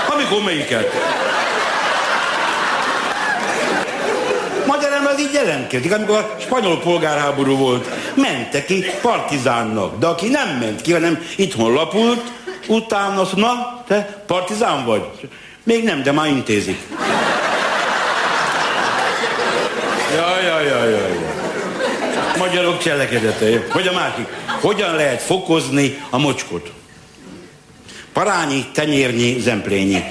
Amikor melyiket? Magyarán az így jelentkezik, amikor a spanyol polgárháború volt. Mentek ki partizánnak, de aki nem ment ki, hanem itthon lapult, utána azt na, te partizán vagy? Még nem, de már intézik. Jaj, jaj, jaj, jaj. Magyarok cselekedete. Vagy a másik. Hogyan lehet fokozni a mocskot? Parányi, tenyérnyi, zemplényi.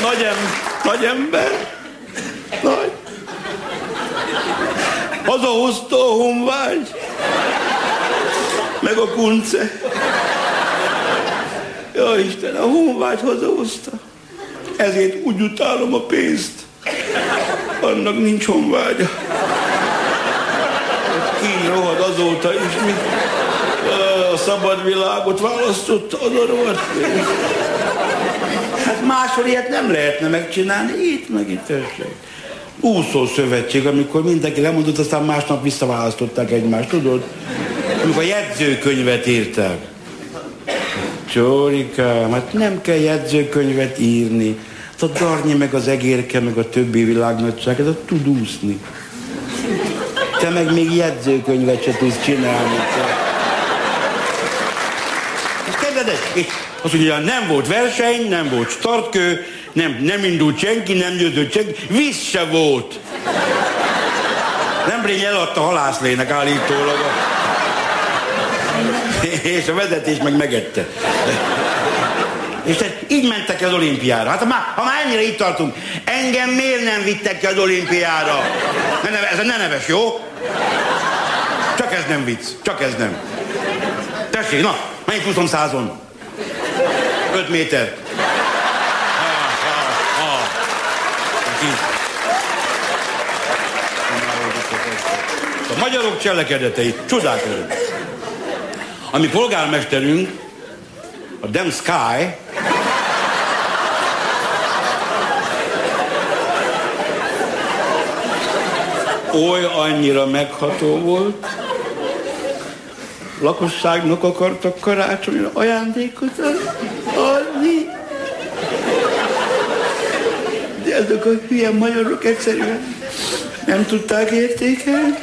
Nagy, em, nagy ember. Nagy. Hazahozta a honvágy. Meg a kunce. Ja Isten, a honvágy hazahozta. Ezért úgy utálom a pénzt. Annak nincs honvágya. Ki rohad azóta is, mint a szabad világot választotta az a rohadt pénzt. Hát máshol ilyet nem lehetne megcsinálni, itt meg itt esetleg. Úszó szövetség, amikor mindenki lemondott, aztán másnap visszaválasztották egymást, tudod? Amikor a jegyzőkönyvet írták. Csórikám, hát nem kell jegyzőkönyvet írni. Hát a Darnyi, meg az egérke, meg a többi világnagyság, ez a tud úszni. Te meg még jegyzőkönyvet se tudsz csinálni. És azt mondja, nem volt verseny, nem volt startkő, nem, nem indult senki, nem győzött senki, víz se volt. Nemrég eladta halászlének állítólag. És a vezetés meg megette. És tehát így mentek az olimpiára. Hát ha már, ha már ennyire itt tartunk, engem miért nem vittek ki az olimpiára? Ne neve, ez ne neves, jó? Csak ez nem vicc, csak ez nem. Tessék, na, menjünk 20 százon. 5 méter. A magyarok cselekedetei csodálkozó. Ami polgármesterünk, a Dem Sky, oly annyira megható volt, lakosságnak akartak karácsonyra ajándékot adni. De ezek a hülye magyarok egyszerűen nem tudták értékelni.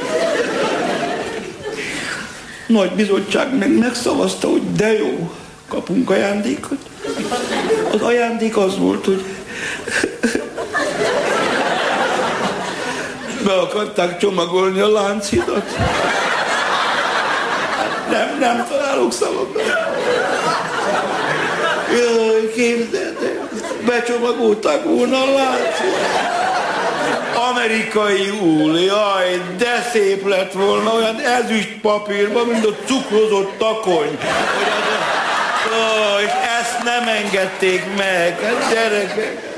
Nagy bizottság meg megszavazta, hogy de jó, kapunk ajándékot. Az ajándék az volt, hogy be akarták csomagolni a lánchidat. Nem, nem találok szavakat. Jaj, képzeld el, becsomagolták volna a láncidat. Amerikai úl, jaj, de szép lett volna, olyan ezüst papírban, mint a cukrozott takony. Ó, és ezt nem engedték meg, hát gyerekek.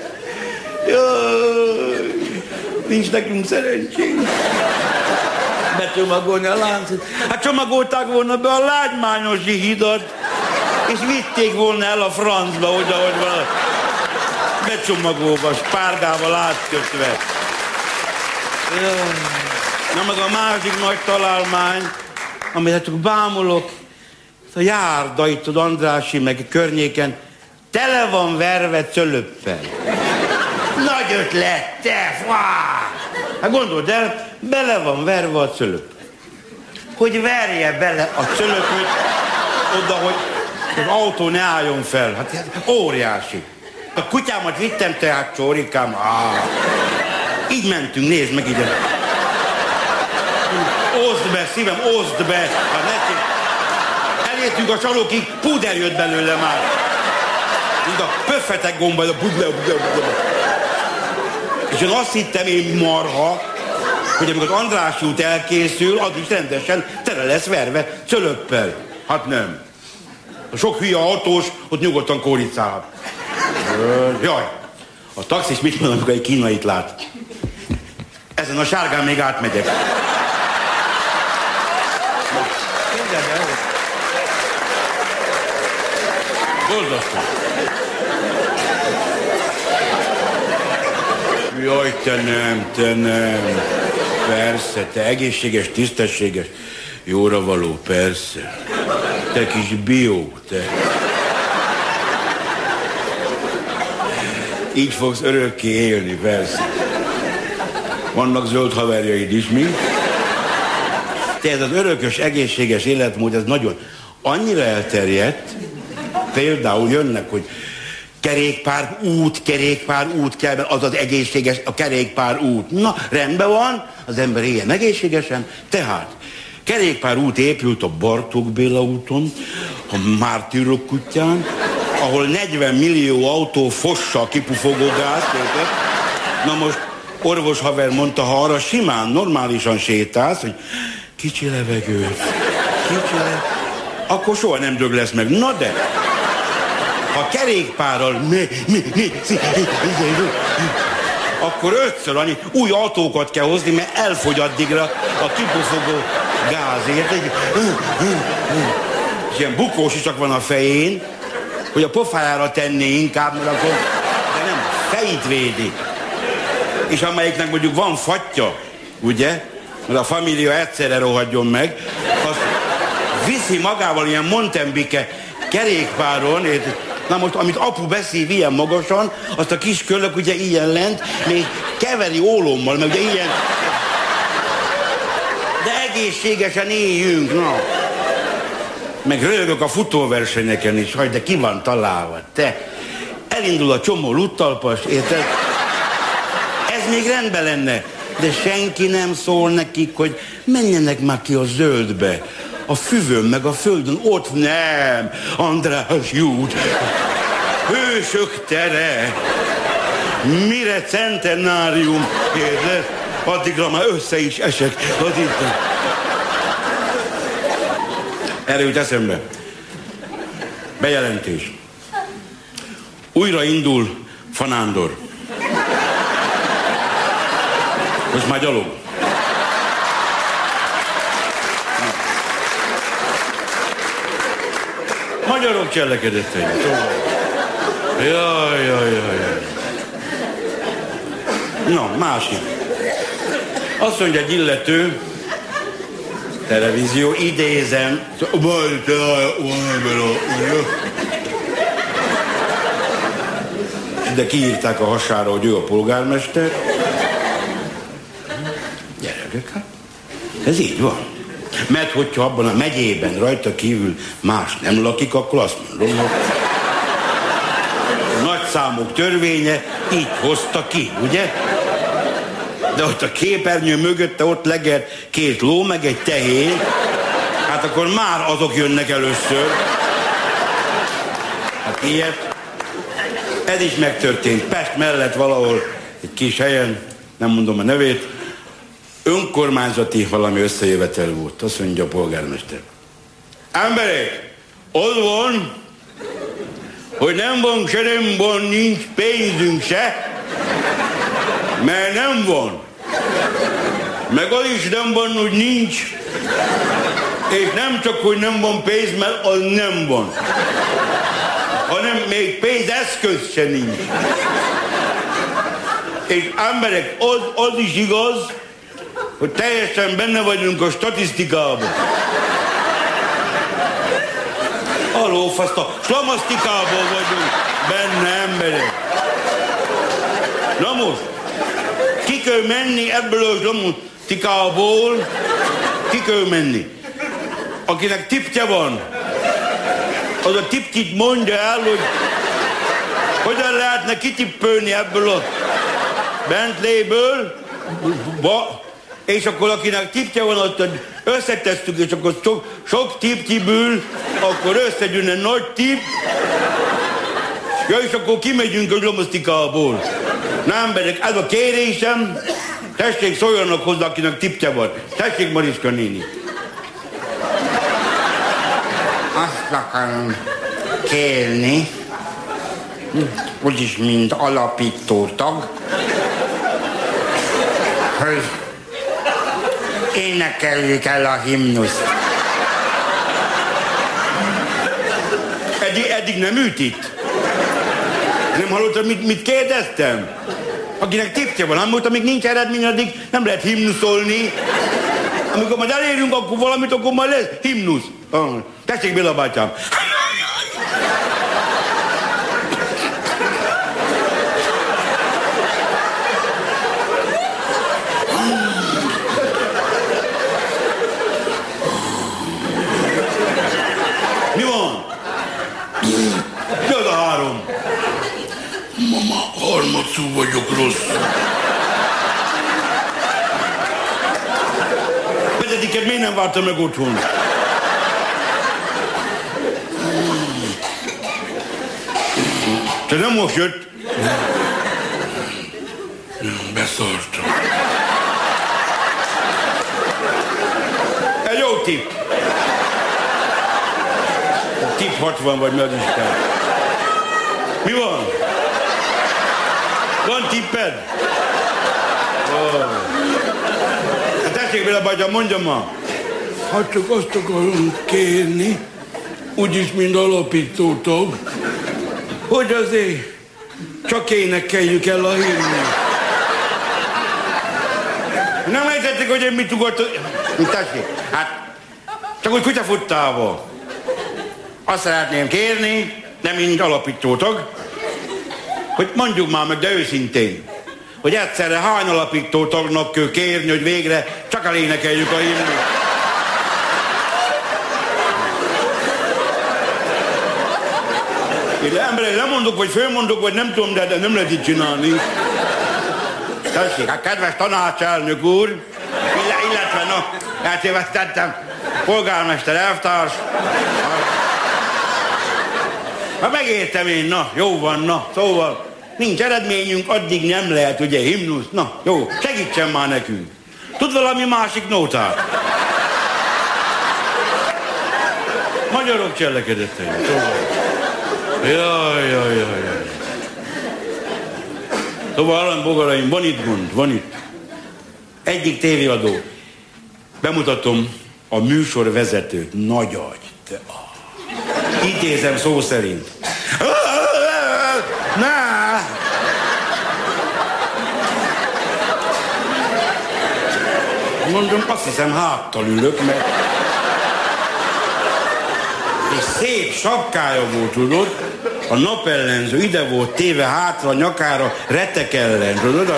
Jaj, nincs nekünk szerencsénk. Becsomagolni a láncot. Hát csomagolták volna be a lágymányosi hidat, és vitték volna el a francba, hogy ahogy van. Becsomagolva, spárgával átkötve. Jaj. Na meg a másik nagy találmány, amire csak bámulok, a járda itt az Andrási meg környéken tele van verve cölöppel. Nagy ötlet, te fá! Hát gondold el, bele van verve a cölöp. Hogy verje bele a cölöpöt oda, hogy az autó ne álljon fel. Hát óriási. A kutyámat vittem tehát, csórikám. Á, így mentünk, nézd meg ide. Oszd be, szívem, oszd be. Hát neki. Elértünk a csalókig, puder jött belőle már. Mind a pöffetek gomba, a puder, puder, puder. És én azt hittem én marha, hogy amikor az Andrássy út elkészül, az is rendesen tele lesz verve cölöppel. Hát nem. A sok hülye autós ott nyugodtan kóricálhat. Jaj, a taxis mit mond, amikor egy kínait lát? Ezen a sárgán még átmegyek. Borzasztó. Jaj, te nem, te nem. Persze, te egészséges, tisztességes, jóra való, persze. Te kis bió, te. Így fogsz örökké élni, persze. Vannak zöld haverjaid is, mi? Te ez az örökös, egészséges életmód, ez nagyon annyira elterjedt, például jönnek, hogy kerékpár út, kerékpár út kell, az az egészséges, a kerékpár út. Na, rendben van, az ember éljen egészségesen, tehát kerékpár út épült a Bartók Béla úton, a Mártírok kutyán, ahol 40 millió autó fossa a kipufogó érted? Na most orvos haver mondta, ha arra simán, normálisan sétálsz, hogy kicsi levegőt, kicsi levegőt, akkor soha nem dög lesz meg. Na de, ha kerékpárral mi, mi, mi, akkor ötször annyi új autókat kell hozni, mert elfogy addigra a kipufogó gázért. Egy, és ilyen bukós csak van a fején, hogy a pofájára tenné inkább, mert akkor de nem, fejét védi. És amelyiknek mondjuk van fatja, ugye, mert a família egyszerre rohadjon meg, azt viszi magával ilyen Montembike kerékpáron? Na most, amit apu beszív ilyen magasan, azt a kis köllök ugye ilyen lent, még keveri ólommal, mert ugye ilyen... De egészségesen éljünk, na. Meg rögök a futóversenyeken is, hogy de ki van találva, te. Elindul a csomó luttalpas, érted? Ez még rendben lenne. De senki nem szól nekik, hogy menjenek már ki a zöldbe a füvön, meg a földön, ott nem, András Jút, hősök tere, mire centenárium érde, addigra már össze is esek. Erre jut eszembe. Bejelentés. Újra indul Fanándor. Most már gyalog. Magyarok cselekedetei. Jaj, jaj, jaj. Na, másik. Azt mondja egy illető, televízió, idézem, de kiírták a hasára, hogy ő a polgármester. Gyerekek, hát ez így van. Mert hogyha abban a megyében rajta kívül más nem lakik, akkor azt mondom, hogy a nagy számok törvénye így hozta ki, ugye? De ott a képernyő mögötte ott leger két ló, meg egy tehén, hát akkor már azok jönnek először. Hát ilyet. Ez is megtörtént. Pest mellett valahol egy kis helyen, nem mondom a nevét, önkormányzati valami összejövetel volt. Azt mondja a polgármester. Emberek, ott van, hogy nem van se van, nincs pénzünk se, Mert nem van. Meg az is nem van, hogy nincs. És nem csak, hogy nem van pénz, mert az nem van. Hanem még pénzeszköz se nincs. És emberek, az, az is igaz, hogy teljesen benne vagyunk a statisztikában. Aló, faszt a vagyunk benne emberek. Na most, ki kell menni ebből a slamasztikából, ki kell menni. Akinek tipje van, az a tipkit mondja el, hogy hogyan lehetne kitippölni ebből a Bentley-ből, ba, és akkor akinek tipje van, azt összetesztük, és akkor sok, sok tip kiből, akkor összegyűn egy nagy tip, ja, és akkor kimegyünk a lomosztikából. Na emberek, ez a kérésem, tessék szóljanak hozzá, akinek tipje van. Tessék, Mariska néni. Azt akarom kérni, úgyis mint alapító tag, hogy énekeljük el a himnuszt. Eddig, eddig nem ült itt. Nem hallottad, mit, mit kérdeztem? Akinek tipje van, amúgy, amíg nincs eredmény, addig nem lehet himnuszolni. Amikor majd elérünk akkor valamit, akkor majd lesz himnusz. Ah, Tessék, Béla bátyám. Mi van? Mi az a három? Mama, harmadszor vagyok rossz. Petediket miért nem várta meg otthon? Te nem most jött? Beszartam. Egy jó tipp. Tip 60 vagy mert is kell. Mi van? Van tipped? Oh. Hát tessék vele, bátyám, mondjam ma. Hát csak azt akarom kérni, úgyis mind alapító tag, hogy azért csak énekeljük el a himnuszt. Nem értették, hogy én mit ugrottam? Mit tessék? Hát, csak úgy kutyafuttával. Azt szeretném kérni, nem mint alapítótag, hogy mondjuk már meg, de őszintén, hogy egyszerre hány alapító tagnak kell kérni, hogy végre csak elénekeljük a himnuszt. Én emberek lemondok, vagy fölmondok, vagy nem tudom, de, de nem lehet így csinálni. Tessék, hát kedves tanácselnök úr, ille, illetve, no, eltévesztettem, polgármester elvtárs. Hát megértem én, na, jó van, na, szóval nincs eredményünk, addig nem lehet, ugye, himnusz, na, jó, segítsen már nekünk. Tud valami másik nótát? Magyarok cselekedetei, szóval. Jaj, jaj, jaj, jaj. Szóval Alan Bogaraim, van itt gond, van itt. Egyik tévéadó. Bemutatom a műsorvezetőt. Nagy agy. Te, ah. Idézem szó szerint. Na! Mondom, azt hiszem háttal ülök, mert... És szép sapkája volt, tudod? A napellenző ide volt téve hátra nyakára retek ellen, tudod?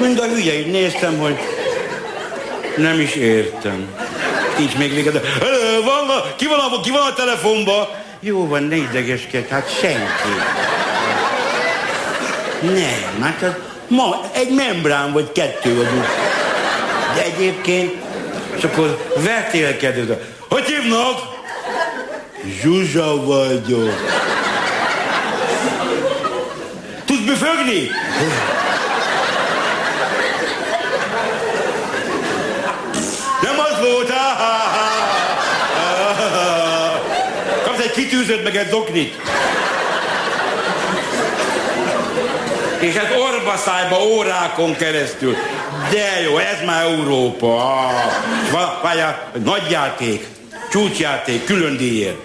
Mind a hülye, így néztem, hogy nem is értem. Így még véged. Van, ki van, a, ki van a telefonba? Jó van, ne idegeskedj, hát senki. Nem, hát az ma egy membrán vagy kettő vagyunk. De egyébként, és akkor vetélkedő. Hogy hívnak? Zsuzsa vagyok. Tudsz büfögni? Nem az volt, ha, ha, ha. Kitűzött meg egy zoknit. És ez orbaszájba órákon keresztül. De jó, ez már Európa. Ah, Várjál, nagyjáték, csúcsjáték, külön díjért.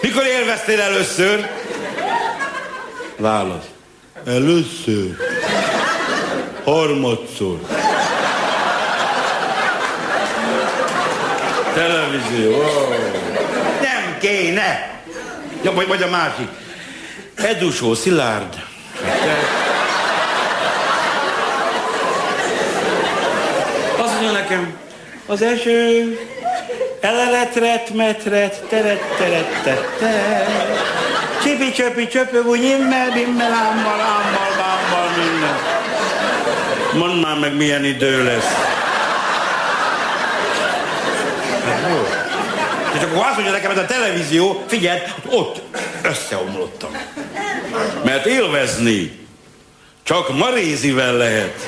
Mikor élveztél először? Válasz. Először. Harmadszor. Televízió. Oh. Kéne. Ja, vagy, vagy a másik. Edusó, Szilárd. Azt mondja nekem, az eső eleletret, metret, teret, teret, teret, Csipi, csöpi, csöpög, úgy immel, bimmel, ámmal, ámmal, bámmal, minden. Mondd már meg, milyen idő lesz. Hát jó. És akkor azt mondja nekem, ez a televízió, figyeld, ott összeomlottam. Mert élvezni csak marézivel lehet.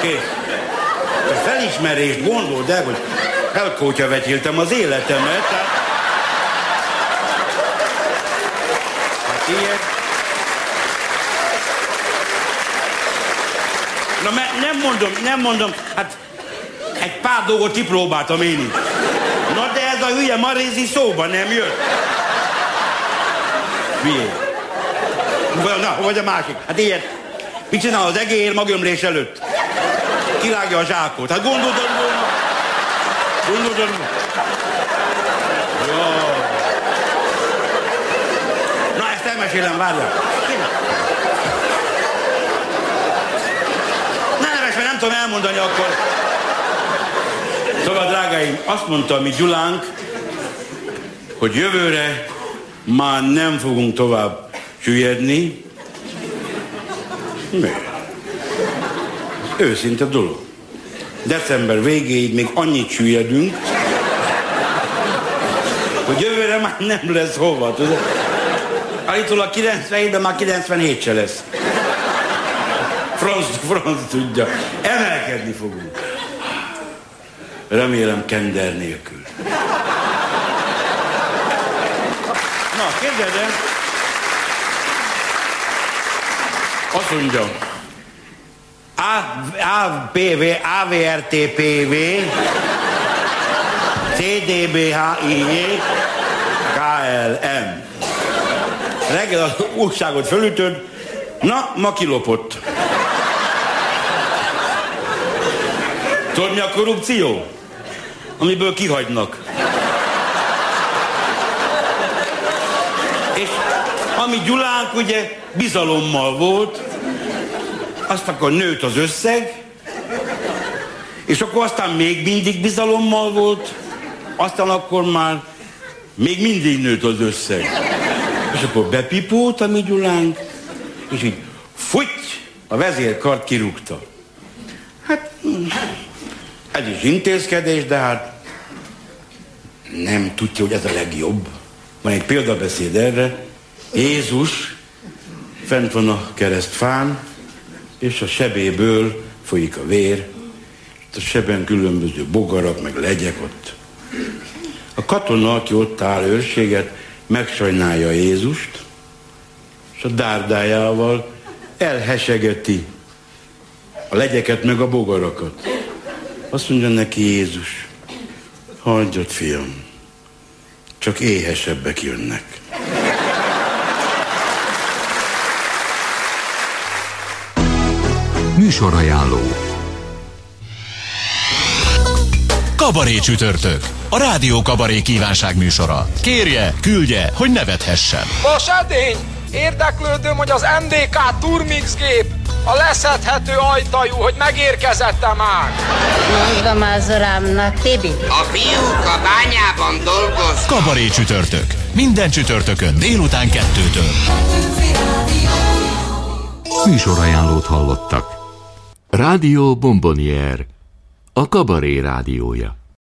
Kész. A felismerést gondold el, hogy elkótya vetéltem az életemet. Tehát... Hát ilyen. Na, me- nem mondom, nem mondom, hát pár dolgot kipróbáltam én is. Na, de ez a hülye marézi szóba nem jött. Vagy, na, vagy a másik. Hát ilyen, mit csinál az egér magömlés előtt? Kirágja a zsákot. Hát gondolod, volna. Gondolod, Jó. Na, ezt elmesélem, várjál. Nem tudom elmondani akkor. Szóval, drágáim, azt mondta a mi Gyulánk, hogy jövőre már nem fogunk tovább süllyedni. Miért? Őszinte dolog. December végéig még annyit süllyedünk, hogy jövőre már nem lesz hova, tudod? Állítólag 97-ben már 97 se lesz. Franz, franz tudja. Emelkedni fogunk. Remélem kender nélkül. Na, képzeld el. Azt mondja, AVV, AVRTPV, CDBHIJ, KLM. Reggel az újságot fölütöd, na, ma kilopott. Tudod, mi a korrupció? Amiből kihagynak. És ami Gyulánk ugye bizalommal volt, azt akkor nőtt az összeg, és akkor aztán még mindig bizalommal volt, aztán akkor már még mindig nőtt az összeg. És akkor bepipólt a mi Gyulánk, és így futy, a vezérkart kirúgta. Hát, ez is intézkedés, de hát nem tudja, hogy ez a legjobb. Van egy példabeszéd erre. Jézus fent van a keresztfán, és a sebéből folyik a vér, a seben különböző bogarak, meg legyek ott. A katona, aki ott áll őrséget, megsajnálja Jézust, és a dárdájával elhesegeti a legyeket meg a bogarakat. Azt mondja neki Jézus, hagyjad fiam, csak éhesebbek jönnek. Műsorajánló Kabaré csütörtök. A Rádió Kabaré kívánság műsora. Kérje, küldje, hogy nevethessen. Edény! Érdeklődöm, hogy az MDK Turmix gép a leszedhető ajtajú, hogy megérkezette már. Mondom az urámnak, Tibi. A fiúk a bányában dolgoznak. Kabaré csütörtök. Minden csütörtökön délután kettőtől. Műsorajánlót hallottak. Rádió Bombonier, a kabaré rádiója.